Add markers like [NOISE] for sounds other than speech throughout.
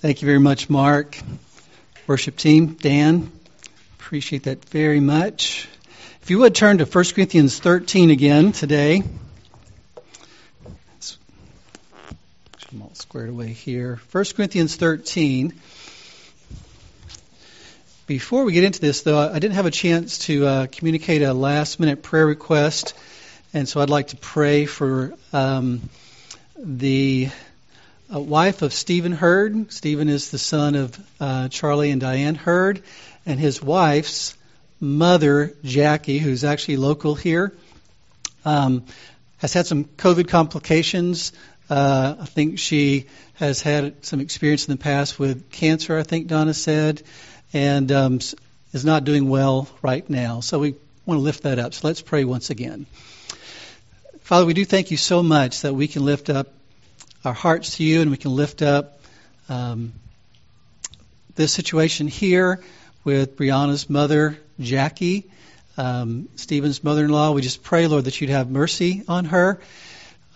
Thank you very much, Mark. Worship team, Dan, appreciate that very much. If you would turn to 1 Corinthians 13 again today. I'm all squared away here. 1 Corinthians 13. Before we get into this, though, I didn't have a chance to uh, communicate a last minute prayer request, and so I'd like to pray for um, the uh, wife of Stephen Hurd. Stephen is the son of uh, Charlie and Diane Hurd, and his wife's mother, Jackie, who's actually local here, um, has had some COVID complications. Uh, I think she has had some experience in the past with cancer, I think Donna said, and um, is not doing well right now. So we want to lift that up. So let's pray once again. Father, we do thank you so much that we can lift up our hearts to you and we can lift up um, this situation here with Brianna's mother, Jackie, um, Stephen's mother in law. We just pray, Lord, that you'd have mercy on her.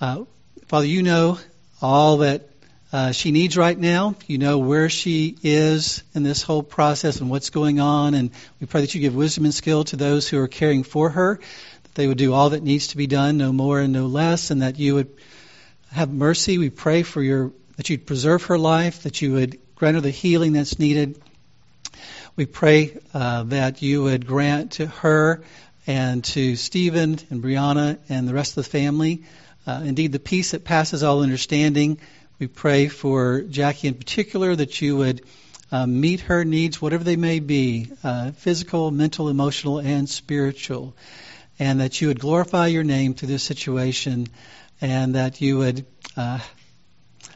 Uh, Father, you know all that uh, she needs right now. You know where she is in this whole process and what's going on. And we pray that you give wisdom and skill to those who are caring for her, that they would do all that needs to be done, no more and no less, and that you would have mercy. We pray for your that you'd preserve her life, that you would grant her the healing that's needed. We pray uh, that you would grant to her and to Stephen and Brianna and the rest of the family uh, indeed, the peace that passes all understanding. We pray for Jackie in particular that you would um, meet her needs, whatever they may be uh, physical, mental, emotional, and spiritual. And that you would glorify your name through this situation and that you would uh,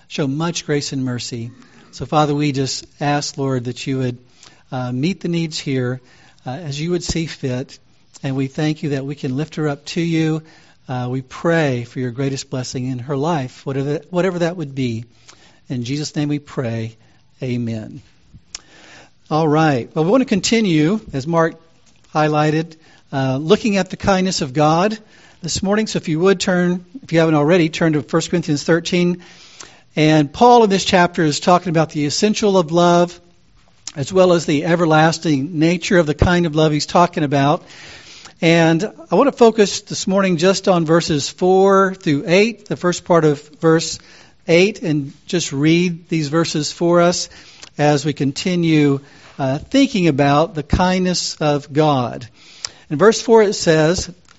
show much grace and mercy. So, Father, we just ask, Lord, that you would uh, meet the needs here uh, as you would see fit. And we thank you that we can lift her up to you. Uh, we pray for your greatest blessing in her life, whatever, whatever that would be. In Jesus' name we pray. Amen. All right. Well, we want to continue, as Mark highlighted, uh, looking at the kindness of God this morning. So if you would turn, if you haven't already, turn to 1 Corinthians 13. And Paul in this chapter is talking about the essential of love as well as the everlasting nature of the kind of love he's talking about. And I want to focus this morning just on verses 4 through 8, the first part of verse 8, and just read these verses for us as we continue uh, thinking about the kindness of God. In verse 4 it says,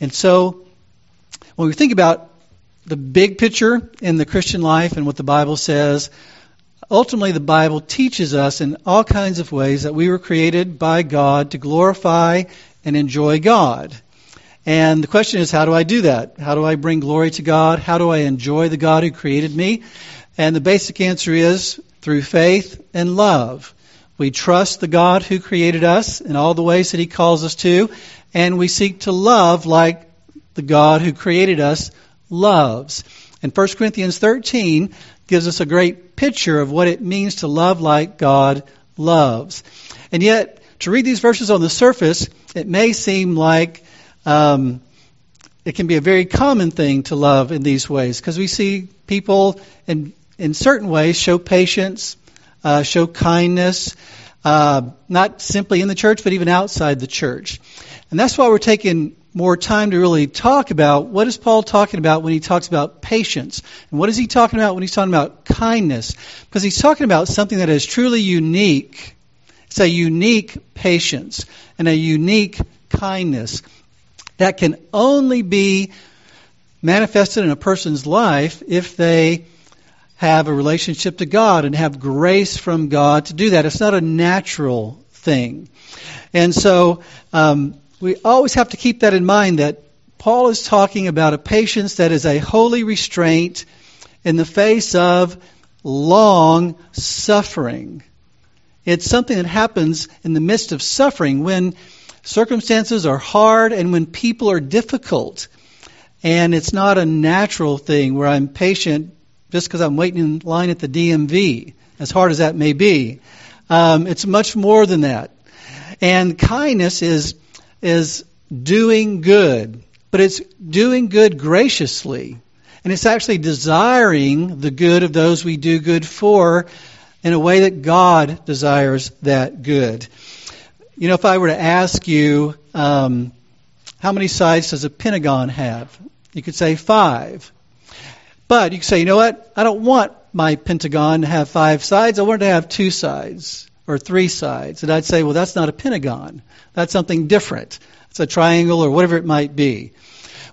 And so, when we think about the big picture in the Christian life and what the Bible says, ultimately the Bible teaches us in all kinds of ways that we were created by God to glorify and enjoy God. And the question is, how do I do that? How do I bring glory to God? How do I enjoy the God who created me? And the basic answer is through faith and love. We trust the God who created us in all the ways that He calls us to, and we seek to love like the God who created us loves. And 1 Corinthians 13 gives us a great picture of what it means to love like God loves. And yet, to read these verses on the surface, it may seem like um, it can be a very common thing to love in these ways because we see people in, in certain ways show patience, uh, show kindness, uh, not simply in the church, but even outside the church. And that's why we're taking more time to really talk about what is Paul talking about when he talks about patience? And what is he talking about when he's talking about kindness? Because he's talking about something that is truly unique it's a unique patience and a unique kindness that can only be manifested in a person's life if they have a relationship to God and have grace from God to do that. It's not a natural thing. And so um, we always have to keep that in mind that Paul is talking about a patience that is a holy restraint in the face of long suffering. It's something that happens in the midst of suffering when circumstances are hard and when people are difficult. And it's not a natural thing where I'm patient just because I'm waiting in line at the DMV, as hard as that may be. Um, it's much more than that. And kindness is is doing good, but it's doing good graciously. And it's actually desiring the good of those we do good for in a way that God desires that good. You know, if I were to ask you, um, how many sides does a pentagon have? You could say five. But you can say, you know what? I don't want my pentagon to have five sides. I want it to have two sides or three sides. And I'd say, well, that's not a pentagon. That's something different. It's a triangle or whatever it might be.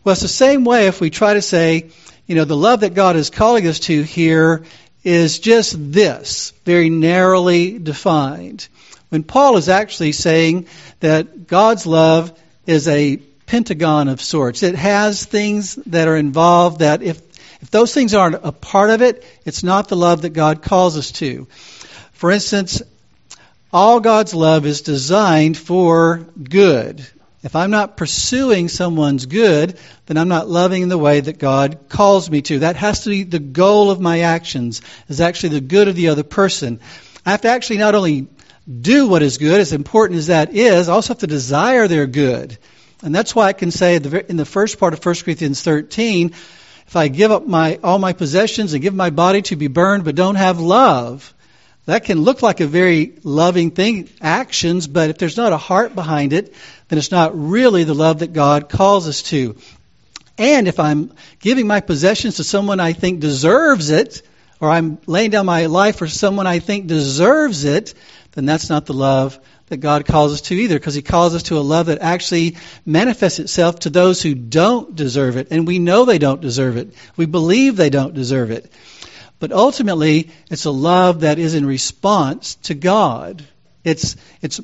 Well, it's the same way if we try to say, you know, the love that God is calling us to here is just this, very narrowly defined. When Paul is actually saying that God's love is a pentagon of sorts, it has things that are involved that if if those things aren't a part of it, it's not the love that God calls us to. For instance, all God's love is designed for good. If I'm not pursuing someone's good, then I'm not loving in the way that God calls me to. That has to be the goal of my actions, is actually the good of the other person. I have to actually not only do what is good, as important as that is, I also have to desire their good. And that's why I can say in the first part of 1 Corinthians 13, if I give up my, all my possessions and give my body to be burned but don't have love, that can look like a very loving thing, actions, but if there's not a heart behind it, then it's not really the love that God calls us to. And if I'm giving my possessions to someone I think deserves it, or I'm laying down my life for someone I think deserves it, then that's not the love that God calls us to either, because He calls us to a love that actually manifests itself to those who don't deserve it. And we know they don't deserve it. We believe they don't deserve it. But ultimately, it's a love that is in response to God. It's, it's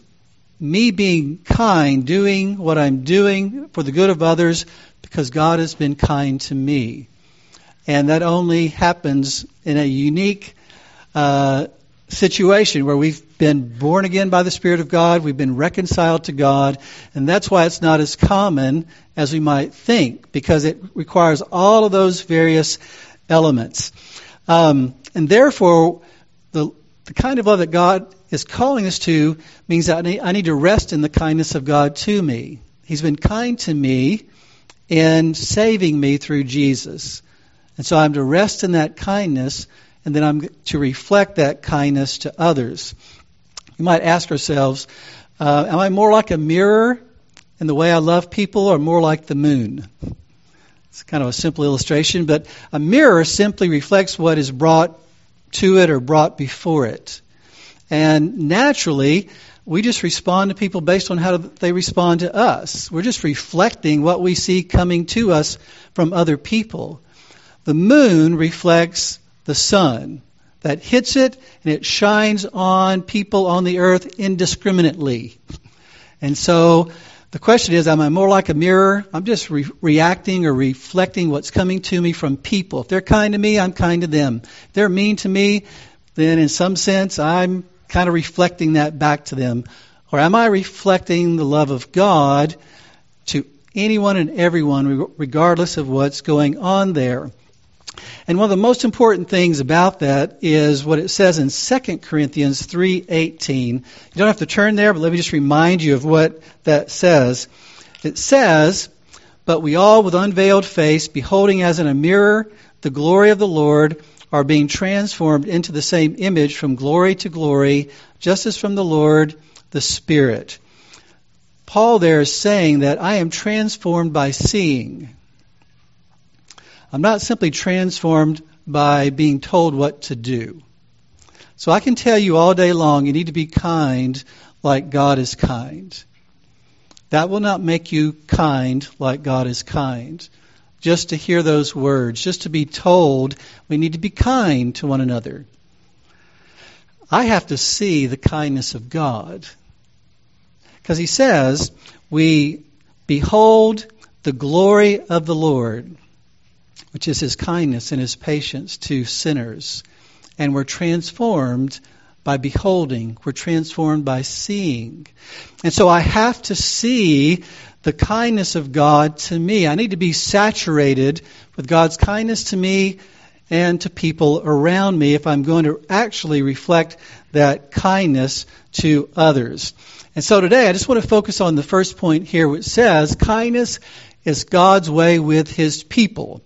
me being kind, doing what I'm doing for the good of others because God has been kind to me. And that only happens in a unique uh, situation where we've been born again by the Spirit of God, we've been reconciled to God, and that's why it's not as common as we might think, because it requires all of those various elements. Um, and therefore, the, the kind of love that God is calling us to means that I need, I need to rest in the kindness of God to me. He's been kind to me in saving me through Jesus. And so I'm to rest in that kindness, and then I'm to reflect that kindness to others. We might ask ourselves, uh, am I more like a mirror in the way I love people, or more like the moon? It's kind of a simple illustration, but a mirror simply reflects what is brought to it or brought before it. And naturally, we just respond to people based on how they respond to us. We're just reflecting what we see coming to us from other people. The moon reflects the sun that hits it and it shines on people on the earth indiscriminately. And so the question is, am I more like a mirror? I'm just re- reacting or reflecting what's coming to me from people. If they're kind to me, I'm kind to them. If they're mean to me, then in some sense, I'm kind of reflecting that back to them. Or am I reflecting the love of God to anyone and everyone, regardless of what's going on there? And one of the most important things about that is what it says in 2 Corinthians 3:18. You don't have to turn there, but let me just remind you of what that says. It says, "But we all with unveiled face, beholding as in a mirror the glory of the Lord, are being transformed into the same image from glory to glory, just as from the Lord the Spirit." Paul there is saying that I am transformed by seeing. I'm not simply transformed by being told what to do. So I can tell you all day long, you need to be kind like God is kind. That will not make you kind like God is kind. Just to hear those words, just to be told we need to be kind to one another. I have to see the kindness of God. Because he says, we behold the glory of the Lord which is his kindness and his patience to sinners. and we're transformed by beholding. We're transformed by seeing. And so I have to see the kindness of God to me. I need to be saturated with God's kindness to me and to people around me if I'm going to actually reflect that kindness to others. And so today I just want to focus on the first point here, which says kindness is God's way with his people.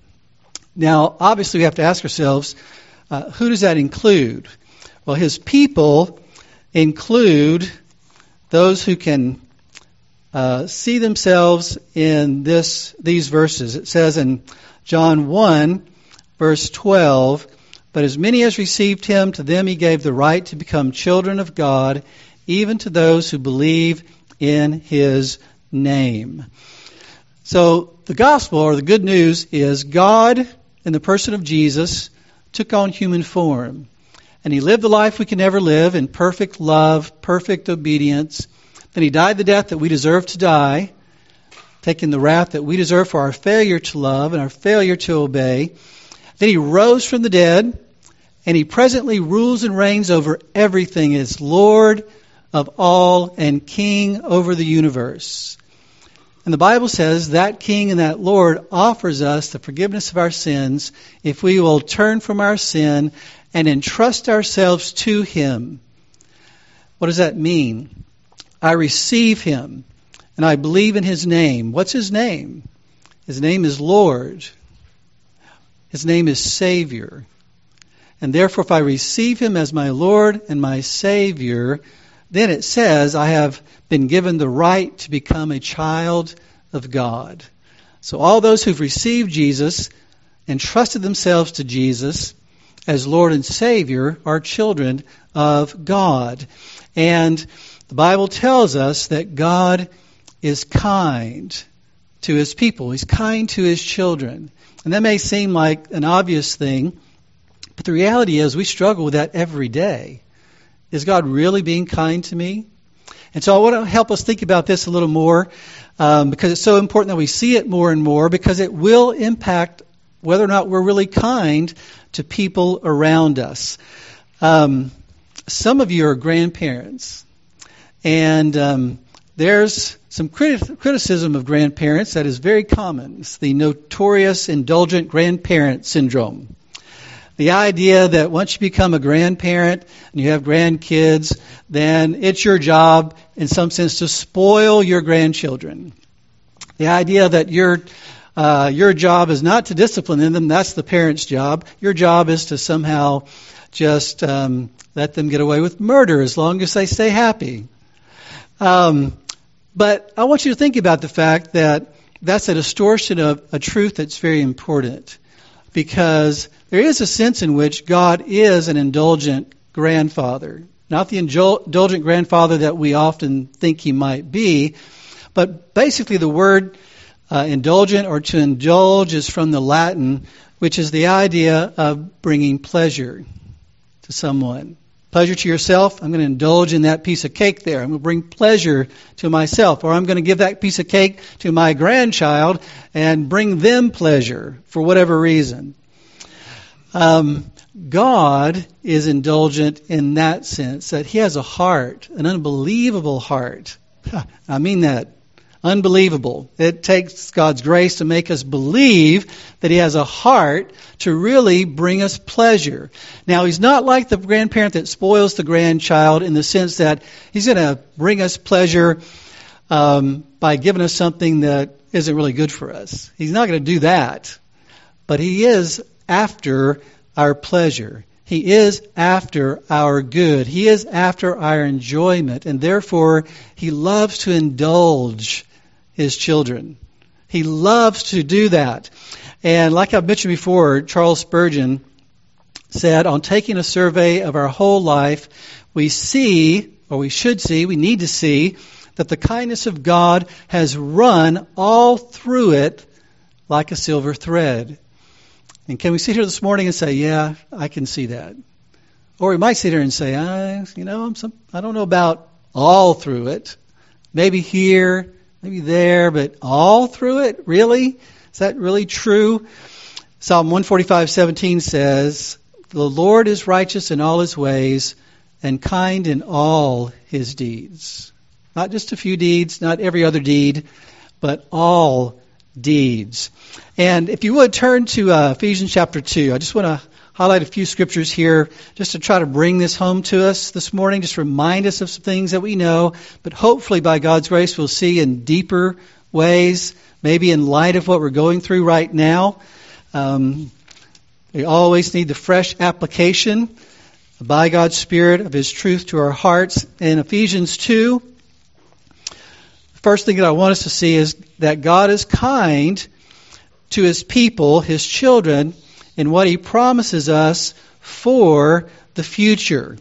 Now, obviously, we have to ask ourselves, uh, who does that include? Well, his people include those who can uh, see themselves in this these verses. It says in John 1, verse 12, But as many as received him, to them he gave the right to become children of God, even to those who believe in his name. So the gospel, or the good news, is God, in the person of Jesus, took on human form. And he lived the life we can never live in perfect love, perfect obedience then he died the death that we deserve to die, taking the wrath that we deserve for our failure to love and our failure to obey. Then he rose from the dead, and he presently rules and reigns over everything as Lord of all and King over the universe. And the Bible says that King and that Lord offers us the forgiveness of our sins if we will turn from our sin and entrust ourselves to Him. What does that mean? I receive him and I believe in his name. What's his name? His name is Lord. His name is Savior. And therefore, if I receive him as my Lord and my Savior, then it says I have been given the right to become a child of God. So all those who've received Jesus and trusted themselves to Jesus as Lord and Savior are children of God. And the Bible tells us that God is kind to his people. He's kind to his children. And that may seem like an obvious thing, but the reality is we struggle with that every day. Is God really being kind to me? And so I want to help us think about this a little more um, because it's so important that we see it more and more because it will impact whether or not we're really kind to people around us. Um, some of you are grandparents. And um, there's some criti- criticism of grandparents that is very common. It's the notorious indulgent grandparent syndrome. The idea that once you become a grandparent and you have grandkids, then it's your job, in some sense, to spoil your grandchildren. The idea that your uh, your job is not to discipline them; that's the parent's job. Your job is to somehow just um, let them get away with murder as long as they stay happy. Um, but I want you to think about the fact that that's a distortion of a truth that's very important because there is a sense in which God is an indulgent grandfather. Not the indulgent grandfather that we often think he might be, but basically the word uh, indulgent or to indulge is from the Latin, which is the idea of bringing pleasure to someone pleasure to yourself, I'm going to indulge in that piece of cake there. I'm going to bring pleasure to myself. Or I'm going to give that piece of cake to my grandchild and bring them pleasure for whatever reason. Um, God is indulgent in that sense, that He has a heart, an unbelievable heart. [LAUGHS] I mean that unbelievable. It takes God's grace to make us believe that He has a heart to really bring us pleasure. Now, He's not like the grandparent that spoils the grandchild in the sense that He's going to bring us pleasure um, by giving us something that isn't really good for us. He's not going to do that. But He is after our pleasure. He is after our good. He is after our enjoyment. And therefore, He loves to indulge his children. He loves to do that. And like I've mentioned before, Charles Spurgeon said, on taking a survey of our whole life, we see, or we should see, we need to see, that the kindness of God has run all through it like a silver thread. And can we sit here this morning and say, yeah, I can see that? Or we might sit here and say, I, you know, I'm some, I don't know about all through it. Maybe here, maybe there, but all through it? Really? Is that really true? Psalm 145:17 says, the Lord is righteous in all his ways and kind in all his deeds. Not just a few deeds, not every other deed, but all deeds. And if you would turn to uh, Ephesians chapter 2, I just want to highlight a few scriptures here just to try to bring this home to us this morning, just remind us of some things that we know, but hopefully by God's grace we'll see in deeper ways, maybe in light of what we're going through right now. Um, we always need the fresh application by God's Spirit of His truth to our hearts. In Ephesians 2, the first thing that I want us to see is that God is kind to His people, His children, in what He promises us for the future.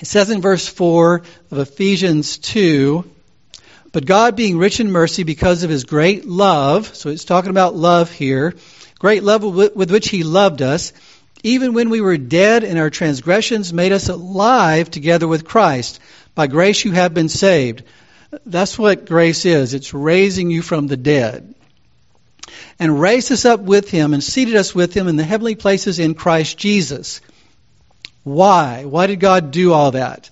It says in verse 4 of Ephesians 2, but God being rich in mercy because of his great love, so it's talking about love here, great love with which he loved us, even when we were dead in our transgressions, made us alive together with Christ. By grace you have been saved. That's what grace is. It's raising you from the dead and raised us up with him and seated us with him in the heavenly places in Christ Jesus. Why? Why did God do all that?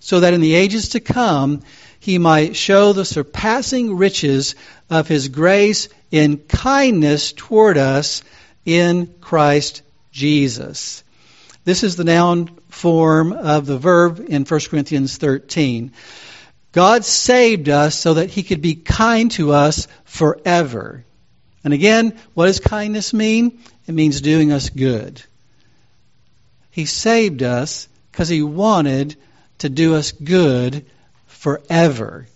So that in the ages to come, he might show the surpassing riches of his grace in kindness toward us in Christ Jesus. This is the noun form of the verb in 1 Corinthians 13. God saved us so that he could be kind to us forever. And again, what does kindness mean? It means doing us good. He saved us because he wanted to do us good forever.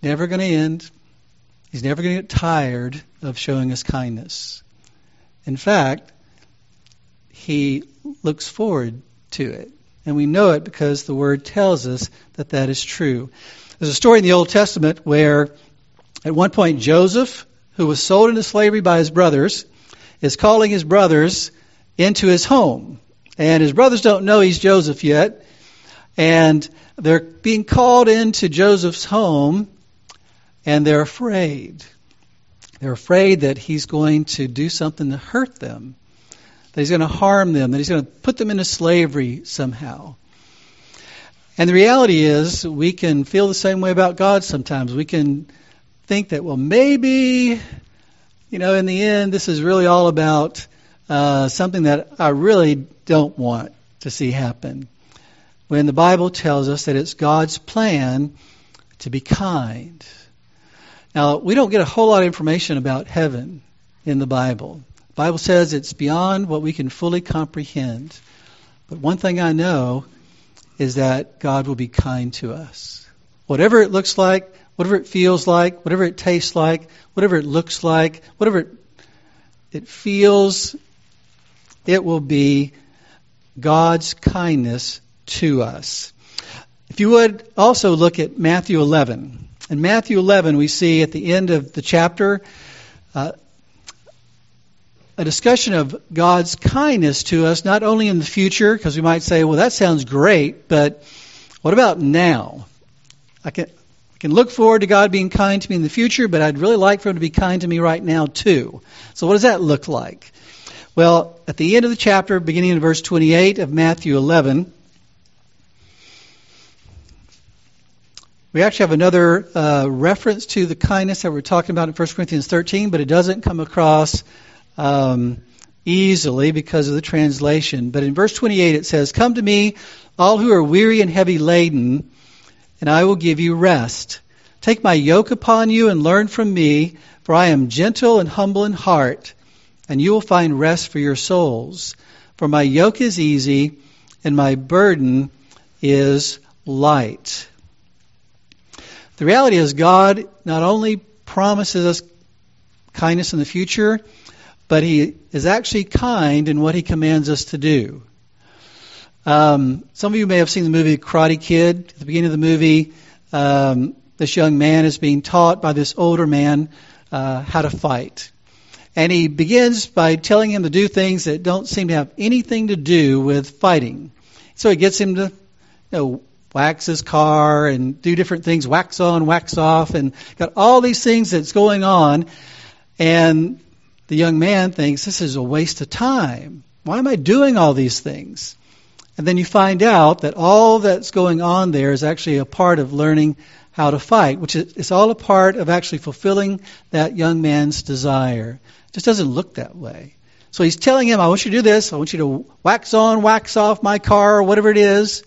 Never going to end. He's never going to get tired of showing us kindness. In fact, he looks forward to it. And we know it because the word tells us that that is true. There's a story in the Old Testament where at one point Joseph, who was sold into slavery by his brothers, is calling his brothers into his home. And his brothers don't know he's Joseph yet. And they're being called into Joseph's home, and they're afraid. They're afraid that he's going to do something to hurt them, that he's going to harm them, that he's going to put them into slavery somehow. And the reality is, we can feel the same way about God sometimes. We can think that, well, maybe, you know, in the end, this is really all about uh, something that I really don't want to see happen. When the Bible tells us that it's God's plan to be kind. Now, we don't get a whole lot of information about heaven in the Bible. The Bible says it's beyond what we can fully comprehend. But one thing I know is that God will be kind to us. Whatever it looks like, whatever it feels like, whatever it tastes like, whatever it looks like, whatever it, it feels, it will be God's kindness to us. If you would also look at Matthew 11. In Matthew 11, we see at the end of the chapter uh, a discussion of God's kindness to us, not only in the future, because we might say, well, that sounds great, but what about now? I can, I can look forward to God being kind to me in the future, but I'd really like for Him to be kind to me right now, too. So, what does that look like? Well, at the end of the chapter, beginning in verse 28 of Matthew 11, we actually have another uh, reference to the kindness that we're talking about in 1 Corinthians 13, but it doesn't come across um, easily because of the translation. But in verse 28 it says, Come to me, all who are weary and heavy laden, and I will give you rest. Take my yoke upon you and learn from me, for I am gentle and humble in heart, and you will find rest for your souls. For my yoke is easy, and my burden is light. The reality is, God not only promises us kindness in the future, but he is actually kind in what he commands us to do. Um, some of you may have seen the movie Karate Kid. At the beginning of the movie, um, this young man is being taught by this older man uh, how to fight. And he begins by telling him to do things that don't seem to have anything to do with fighting. So he gets him to, you know, wax his car and do different things, wax on, wax off, and got all these things that's going on. And the young man thinks this is a waste of time. Why am I doing all these things? And then you find out that all that's going on there is actually a part of learning how to fight, which is it's all a part of actually fulfilling that young man's desire. It just doesn't look that way. So he's telling him, I want you to do this. I want you to wax on, wax off my car, or whatever it is.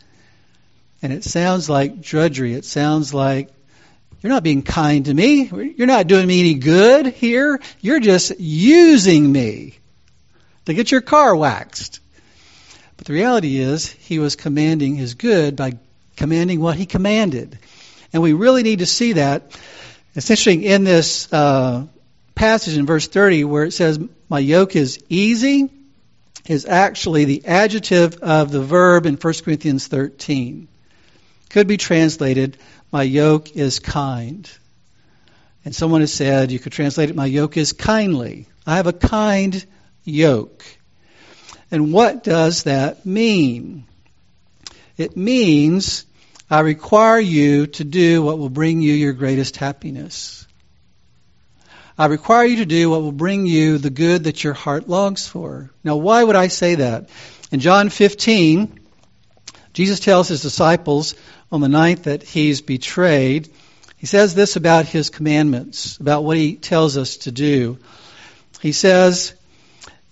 And it sounds like drudgery. It sounds like you're not being kind to me. You're not doing me any good here. You're just using me to get your car waxed. But the reality is, he was commanding his good by commanding what he commanded. And we really need to see that. It's interesting in this uh, passage in verse 30 where it says, My yoke is easy, is actually the adjective of the verb in 1 Corinthians 13. Could be translated, My yoke is kind. And someone has said, you could translate it, My yoke is kindly. I have a kind yoke. And what does that mean? It means I require you to do what will bring you your greatest happiness. I require you to do what will bring you the good that your heart longs for. Now, why would I say that? In John 15, Jesus tells his disciples on the night that he's betrayed, he says this about his commandments, about what he tells us to do. He says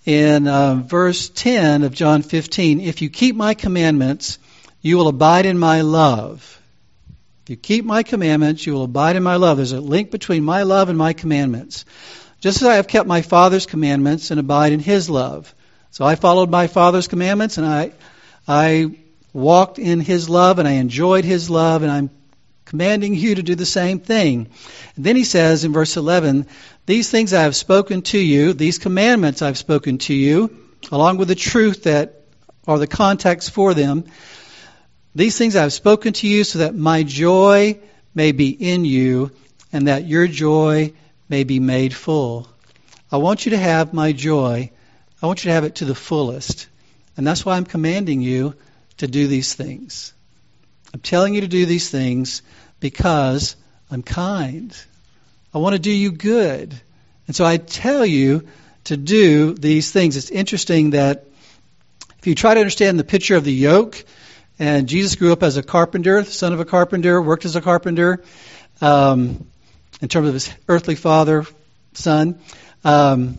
in uh, verse 10 of John 15, If you keep my commandments, you will abide in my love. If you keep my commandments, you will abide in my love. There's a link between my love and my commandments. Just as I have kept my Father's commandments and abide in his love. So I followed my Father's commandments and I, I walked in his love and I enjoyed his love and I'm commanding you to do the same thing. And then he says in verse 11, These things I have spoken to you, these commandments I've spoken to you, along with the truth that are the context for them, these things I have spoken to you so that my joy may be in you and that your joy may be made full. I want you to have my joy. I want you to have it to the fullest. And that's why I'm commanding you to do these things. I'm telling you to do these things because I'm kind. I want to do you good. And so I tell you to do these things. It's interesting that if you try to understand the picture of the yoke, and Jesus grew up as a carpenter, son of a carpenter, worked as a carpenter, um, in terms of his earthly father, son, um,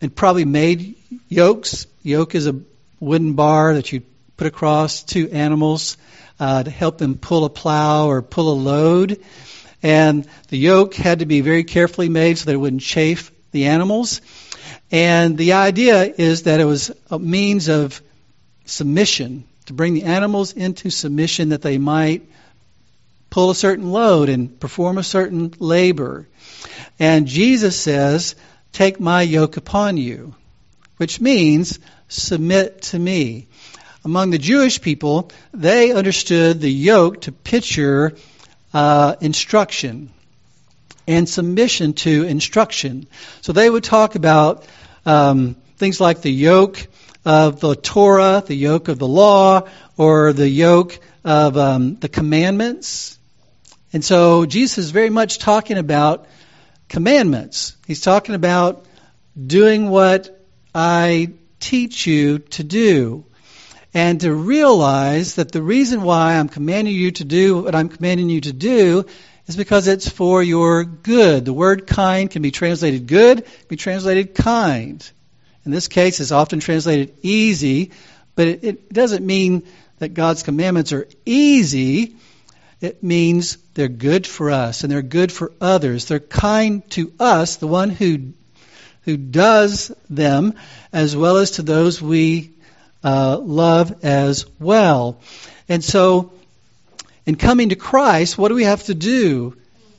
and probably made yokes. Yoke is a wooden bar that you put across two animals uh, to help them pull a plow or pull a load. And the yoke had to be very carefully made so that it wouldn't chafe the animals. And the idea is that it was a means of submission to bring the animals into submission that they might pull a certain load and perform a certain labor. And Jesus says, Take my yoke upon you, which means submit to me. Among the Jewish people, they understood the yoke to picture uh, instruction and submission to instruction. So they would talk about um, things like the yoke of the Torah, the yoke of the law, or the yoke of um, the commandments. And so Jesus is very much talking about commandments. He's talking about doing what I teach you to do. And to realize that the reason why I'm commanding you to do what I'm commanding you to do is because it's for your good. The word kind can be translated good, can be translated kind. In this case, it's often translated easy, but it, it doesn't mean that God's commandments are easy. It means they're good for us and they're good for others. They're kind to us, the one who who does them, as well as to those we uh, love as well. And so, in coming to Christ, what do we have to do?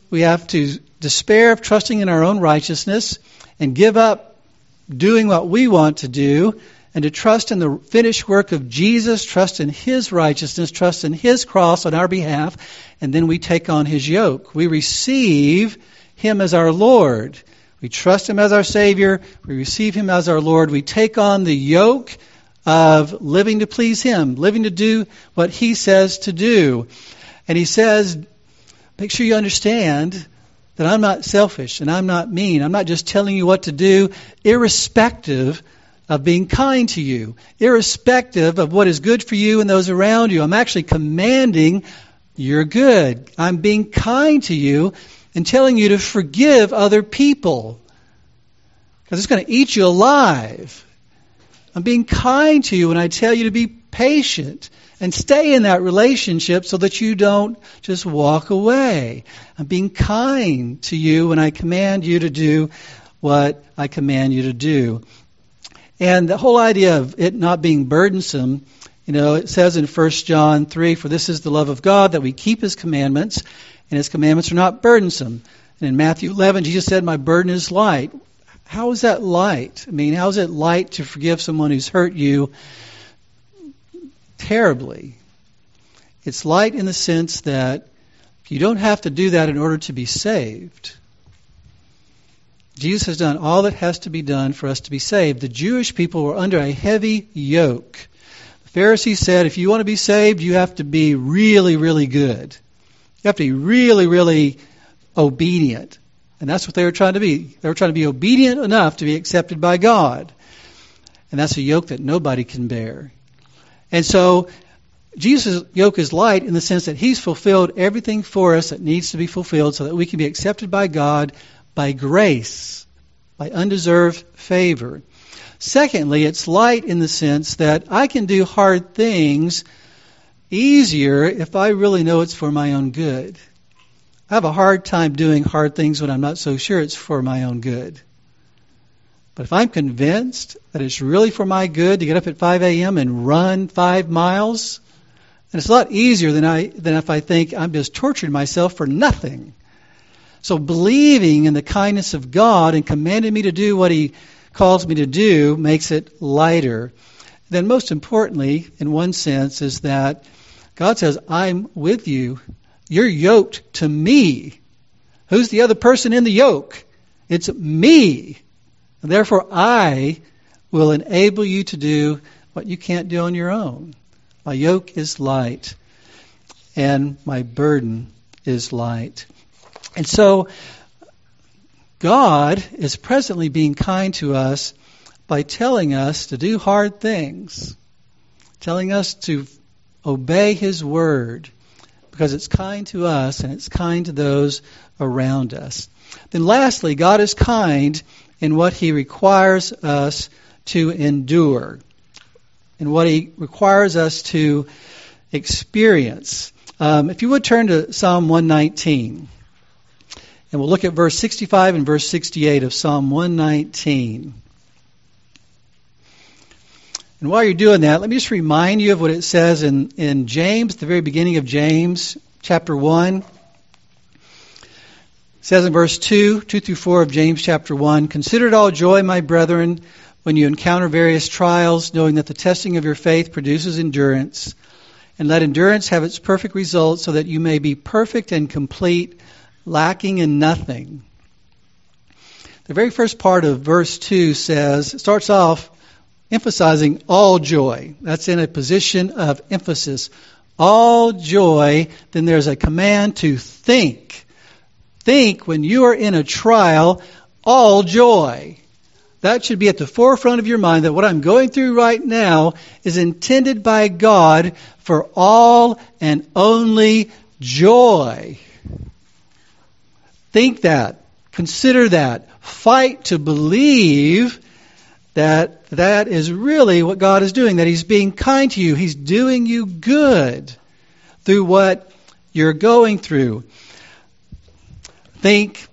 We have to despair of trusting in our own righteousness and give up doing what we want to do and to trust in the finished work of Jesus, trust in His righteousness, trust in His cross on our behalf, and then we take on His yoke. We receive Him as our Lord. We trust Him as our Savior. We receive Him as our Lord. We take on the yoke of living to please Him, living to do what He says to do. And He says, make sure you understand that I'm not selfish and I'm not mean. I'm not just telling you what to do, irrespective of being kind to you, irrespective of what is good for you and those around you. I'm actually commanding your good. I'm being kind to you and telling you to forgive other people because it's going to eat you alive. I'm being kind to you when I tell you to be patient and stay in that relationship so that you don't just walk away. I'm being kind to you when I command you to do what I command you to do. And the whole idea of it not being burdensome, you know, it says in 1 John 3, For this is the love of God, that we keep his commandments, and his commandments are not burdensome. And in Matthew 11, Jesus said, My burden is light. How is that light? I mean, how is it light to forgive someone who's hurt you terribly? It's light in the sense that you don't have to do that in order to be saved. Jesus has done all that has to be done for us to be saved. The Jewish people were under a heavy yoke. The Pharisees said, if you want to be saved, you have to be really, really good. You have to be really, really obedient. And that's what they were trying to be. They were trying to be obedient enough to be accepted by God. And that's a yoke that nobody can bear. And so Jesus' yoke is light in the sense that he's fulfilled everything for us that needs to be fulfilled so that we can be accepted by God by grace, by undeserved favor. Secondly, it's light in the sense that I can do hard things easier if I really know it's for my own good. I have a hard time doing hard things when I'm not so sure it's for my own good. But if I'm convinced that it's really for my good to get up at 5 a.m. and run five miles, then it's a lot easier than, I, than if I think I'm just torturing myself for nothing. So believing in the kindness of God and commanding me to do what He calls me to do makes it lighter. Then, most importantly, in one sense, is that God says, I'm with you. You're yoked to me. Who's the other person in the yoke? It's me. And therefore, I will enable you to do what you can't do on your own. My yoke is light, and my burden is light. And so, God is presently being kind to us by telling us to do hard things, telling us to obey His word, because it's kind to us and it's kind to those around us. Then, lastly, God is kind in what He requires us to endure, and what He requires us to experience. Um, if you would turn to Psalm 119. And we'll look at verse 65 and verse 68 of Psalm 119. And while you're doing that, let me just remind you of what it says in, in James, the very beginning of James, chapter 1. It says in verse 2, 2 through 4 of James chapter 1 Consider it all joy, my brethren, when you encounter various trials, knowing that the testing of your faith produces endurance. And let endurance have its perfect result, so that you may be perfect and complete lacking in nothing. The very first part of verse 2 says, starts off emphasizing all joy. That's in a position of emphasis. All joy, then there's a command to think. Think when you are in a trial, all joy. That should be at the forefront of your mind that what I'm going through right now is intended by God for all and only joy. Think that. Consider that. Fight to believe that that is really what God is doing, that He's being kind to you. He's doing you good through what you're going through. Think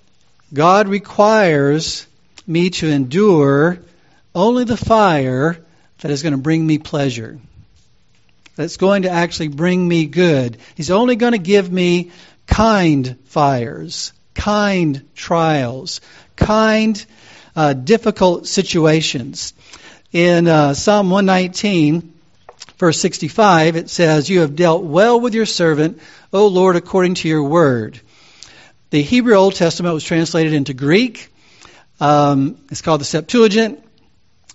God requires me to endure only the fire that is going to bring me pleasure. That's going to actually bring me good. He's only going to give me kind fires kind trials, kind uh, difficult situations. In uh, Psalm 119, verse 65, it says, You have dealt well with your servant, O Lord, according to your word. The Hebrew Old Testament was translated into Greek. Um, it's called the Septuagint.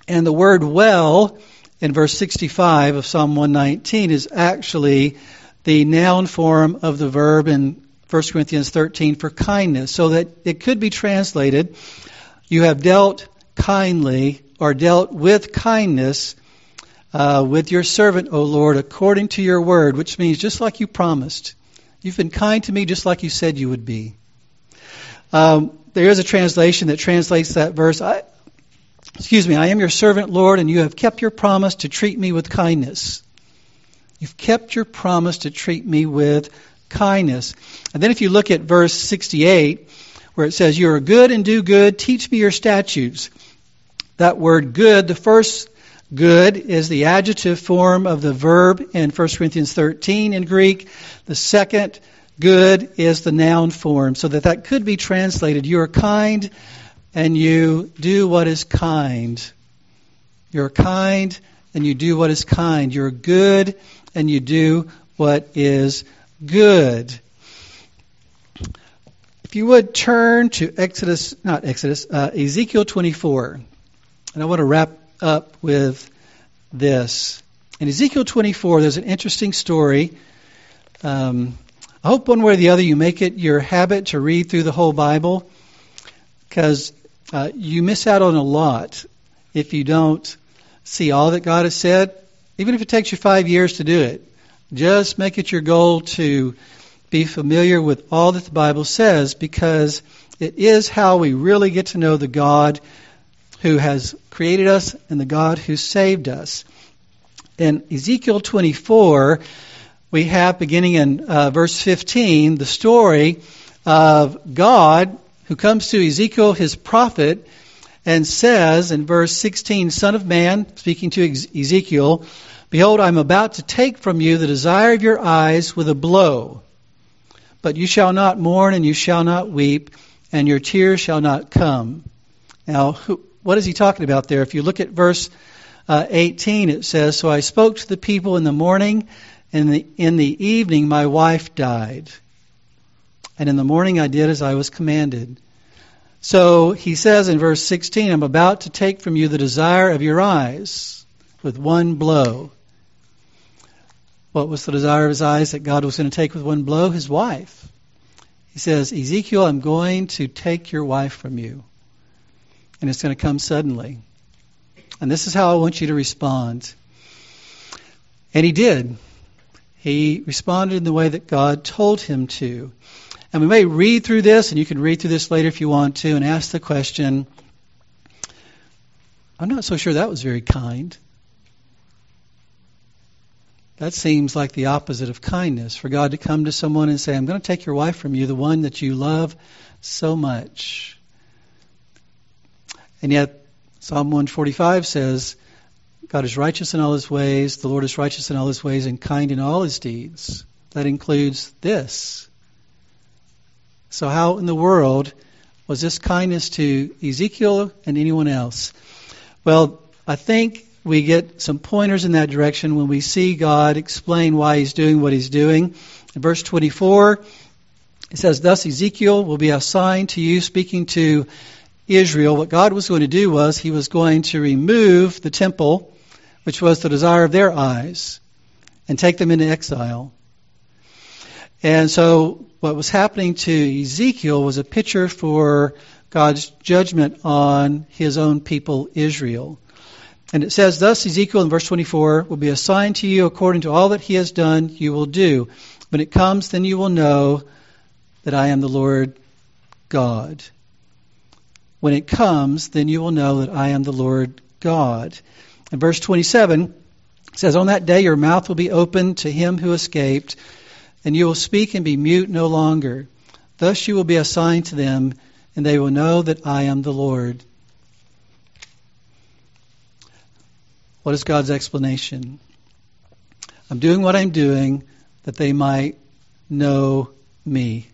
And the word well in verse 65 of Psalm 119 is actually the noun form of the verb in 1 Corinthians 13 for kindness, so that it could be translated, you have dealt kindly or dealt with kindness uh, with your servant, O Lord, according to your word, which means just like you promised. You've been kind to me just like you said you would be. Um, there is a translation that translates that verse. I, excuse me, I am your servant, Lord, and you have kept your promise to treat me with kindness. You've kept your promise to treat me with kindness. And then if you look at verse 68, where it says, You are good and do good, teach me your statutes. That word good, the first good is the adjective form of the verb in 1 Corinthians 13 in Greek. The second good is the noun form, so that that could be translated, You are kind and you do what is kind. You're kind and you do what is kind. You're good and you do what is good. If you would turn to Exodus, not Exodus, uh, Ezekiel 24. And I want to wrap up with this. In Ezekiel 24, there's an interesting story. Um, I hope one way or the other you make it your habit to read through the whole Bible because uh, you miss out on a lot if you don't see all that God has said, even if it takes you five years to do it. Just make it your goal to be familiar with all that the Bible says because it is how we really get to know the God who has created us and the God who saved us. In Ezekiel 24, we have, beginning in uh, verse 15, the story of God who comes to Ezekiel, his prophet, and says in verse 16, Son of man, speaking to Ezekiel, Behold, I am about to take from you the desire of your eyes with a blow. But you shall not mourn and you shall not weep, and your tears shall not come. Now, who, what is he talking about there? If you look at verse uh, 18, it says, So I spoke to the people in the morning, and in the, in the evening my wife died. And in the morning I did as I was commanded. So he says in verse 16, I'm about to take from you the desire of your eyes with one blow. What was the desire of his eyes that God was going to take with one blow? His wife. He says, Ezekiel, I'm going to take your wife from you. And it's going to come suddenly. And this is how I want you to respond. And he did. He responded in the way that God told him to. And we may read through this, and you can read through this later if you want to, and ask the question I'm not so sure that was very kind. That seems like the opposite of kindness for God to come to someone and say, I'm going to take your wife from you, the one that you love so much. And yet, Psalm 145 says, God is righteous in all his ways, the Lord is righteous in all his ways, and kind in all his deeds. That includes this. So, how in the world was this kindness to Ezekiel and anyone else? Well, I think we get some pointers in that direction when we see God explain why he's doing what he's doing. In verse 24, it says, Thus Ezekiel will be a sign to you, speaking to Israel. What God was going to do was he was going to remove the temple, which was the desire of their eyes, and take them into exile. And so what was happening to Ezekiel was a picture for God's judgment on his own people, Israel. And it says, Thus Ezekiel in verse 24 will be assigned to you according to all that he has done, you will do. When it comes, then you will know that I am the Lord God. When it comes, then you will know that I am the Lord God. And verse 27 says, On that day your mouth will be opened to him who escaped, and you will speak and be mute no longer. Thus you will be a sign to them, and they will know that I am the Lord. What is God's explanation? I'm doing what I'm doing that they might know me.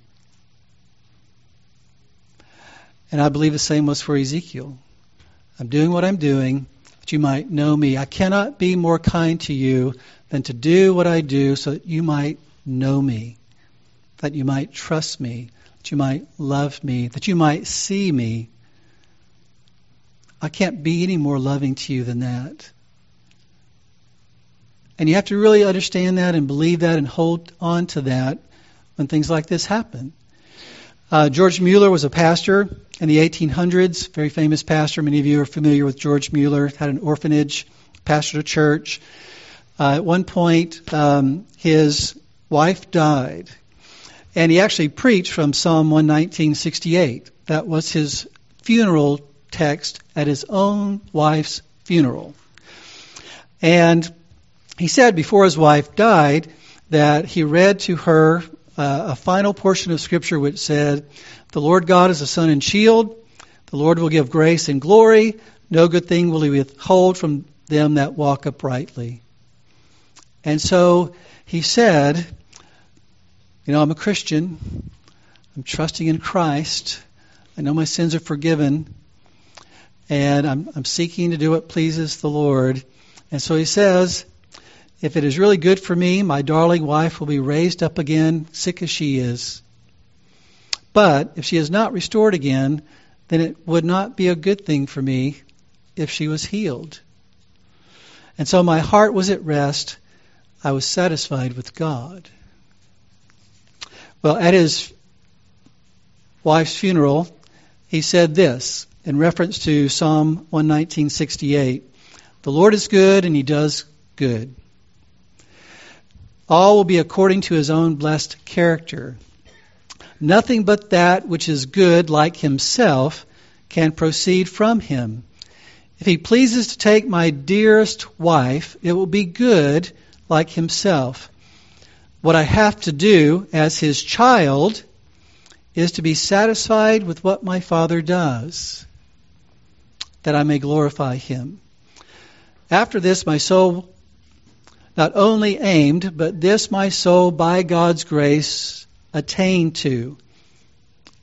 And I believe the same was for Ezekiel. I'm doing what I'm doing that you might know me. I cannot be more kind to you than to do what I do so that you might know me, that you might trust me, that you might love me, that you might see me. I can't be any more loving to you than that. And you have to really understand that and believe that and hold on to that when things like this happen. Uh, George Mueller was a pastor in the 1800s, very famous pastor. Many of you are familiar with George Mueller. Had an orphanage, pastored a church. Uh, at one point, um, his wife died, and he actually preached from Psalm 119:68. That was his funeral text at his own wife's funeral. And he said before his wife died that he read to her uh, a final portion of Scripture which said, The Lord God is a sun and shield. The Lord will give grace and glory. No good thing will he withhold from them that walk uprightly. And so he said, You know, I'm a Christian. I'm trusting in Christ. I know my sins are forgiven. And I'm, I'm seeking to do what pleases the Lord. And so he says, if it is really good for me, my darling wife will be raised up again, sick as she is. But if she is not restored again, then it would not be a good thing for me if she was healed. And so my heart was at rest. I was satisfied with God. Well, at his wife's funeral, he said this in reference to Psalm 119:68. The Lord is good and he does good. All will be according to his own blessed character. Nothing but that which is good, like himself, can proceed from him. If he pleases to take my dearest wife, it will be good, like himself. What I have to do as his child is to be satisfied with what my father does, that I may glorify him. After this, my soul not only aimed, but this my soul by God's grace attained to.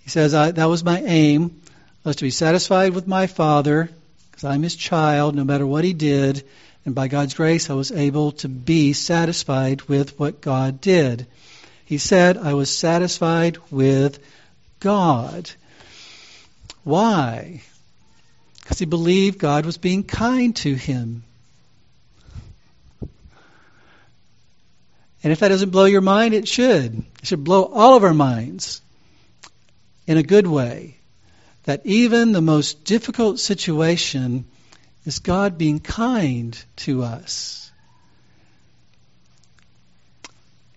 He says, that was my aim, was to be satisfied with my Father, because I'm his child, no matter what he did. And by God's grace, I was able to be satisfied with what God did. He said, I was satisfied with God. Why? Because he believed God was being kind to him. And if that doesn't blow your mind, it should. It should blow all of our minds in a good way. That even the most difficult situation is God being kind to us.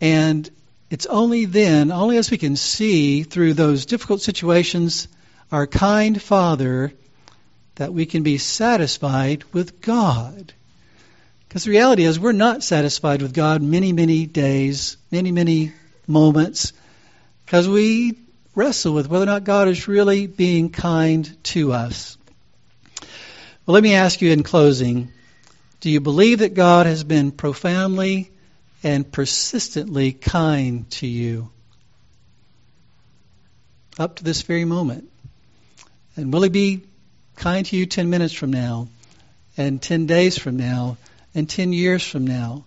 And it's only then, only as we can see through those difficult situations, our kind Father, that we can be satisfied with God. Because the reality is, we're not satisfied with God many, many days, many, many moments, because we wrestle with whether or not God is really being kind to us. Well, let me ask you in closing do you believe that God has been profoundly and persistently kind to you up to this very moment? And will He be kind to you 10 minutes from now and 10 days from now? And 10 years from now?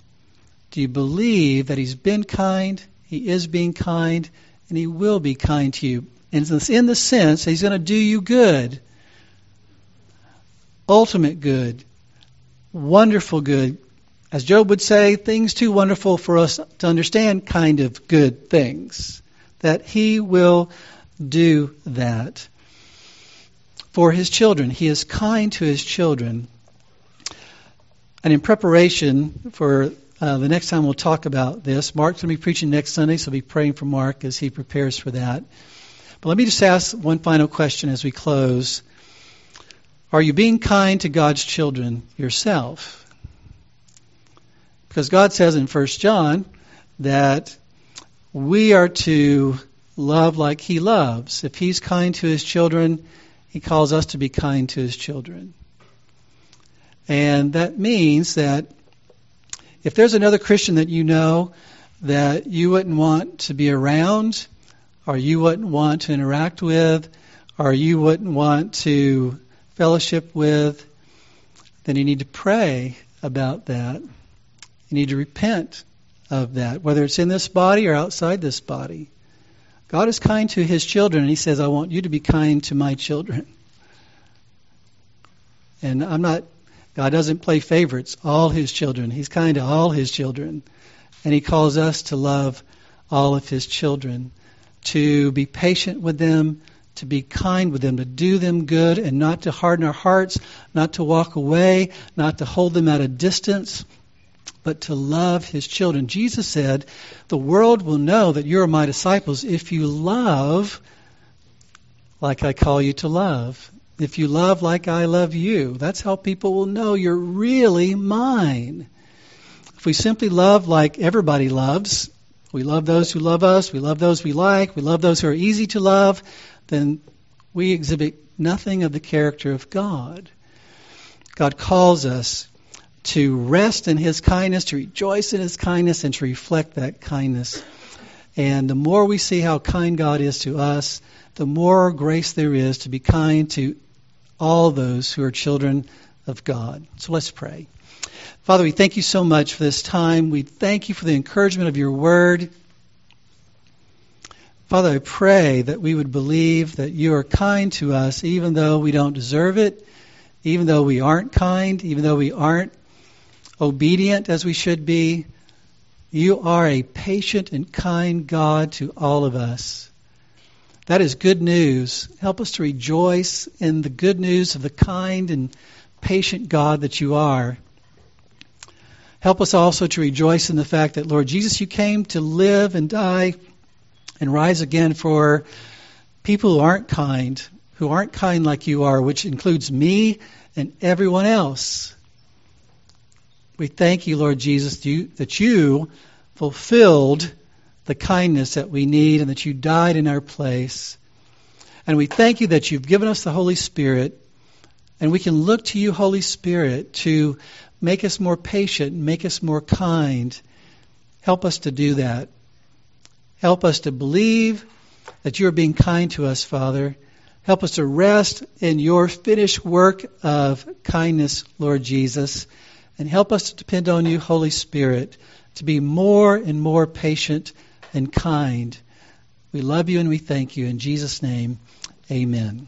Do you believe that He's been kind, He is being kind, and He will be kind to you? And it's in the sense, He's going to do you good, ultimate good, wonderful good. As Job would say, things too wonderful for us to understand, kind of good things. That He will do that for His children. He is kind to His children. And in preparation for uh, the next time we'll talk about this, Mark's going to be preaching next Sunday, so be praying for Mark as he prepares for that. But let me just ask one final question as we close. Are you being kind to God's children yourself? Because God says in 1 John that we are to love like He loves. If He's kind to His children, He calls us to be kind to His children. And that means that if there's another Christian that you know that you wouldn't want to be around, or you wouldn't want to interact with, or you wouldn't want to fellowship with, then you need to pray about that. You need to repent of that, whether it's in this body or outside this body. God is kind to his children, and he says, I want you to be kind to my children. And I'm not God doesn't play favorites, all his children. He's kind to all his children. And he calls us to love all of his children, to be patient with them, to be kind with them, to do them good, and not to harden our hearts, not to walk away, not to hold them at a distance, but to love his children. Jesus said, The world will know that you are my disciples if you love like I call you to love. If you love like I love you, that's how people will know you're really mine. If we simply love like everybody loves, we love those who love us, we love those we like, we love those who are easy to love, then we exhibit nothing of the character of God. God calls us to rest in His kindness, to rejoice in His kindness, and to reflect that kindness. And the more we see how kind God is to us, the more grace there is to be kind to all those who are children of God. So let's pray. Father, we thank you so much for this time. We thank you for the encouragement of your word. Father, I pray that we would believe that you are kind to us even though we don't deserve it, even though we aren't kind, even though we aren't obedient as we should be. You are a patient and kind God to all of us. That is good news. Help us to rejoice in the good news of the kind and patient God that you are. Help us also to rejoice in the fact that, Lord Jesus, you came to live and die and rise again for people who aren't kind, who aren't kind like you are, which includes me and everyone else. We thank you, Lord Jesus, that you fulfilled the kindness that we need and that you died in our place. And we thank you that you've given us the Holy Spirit. And we can look to you, Holy Spirit, to make us more patient, make us more kind. Help us to do that. Help us to believe that you are being kind to us, Father. Help us to rest in your finished work of kindness, Lord Jesus. And help us to depend on you, Holy Spirit, to be more and more patient and kind. We love you and we thank you. In Jesus' name, amen.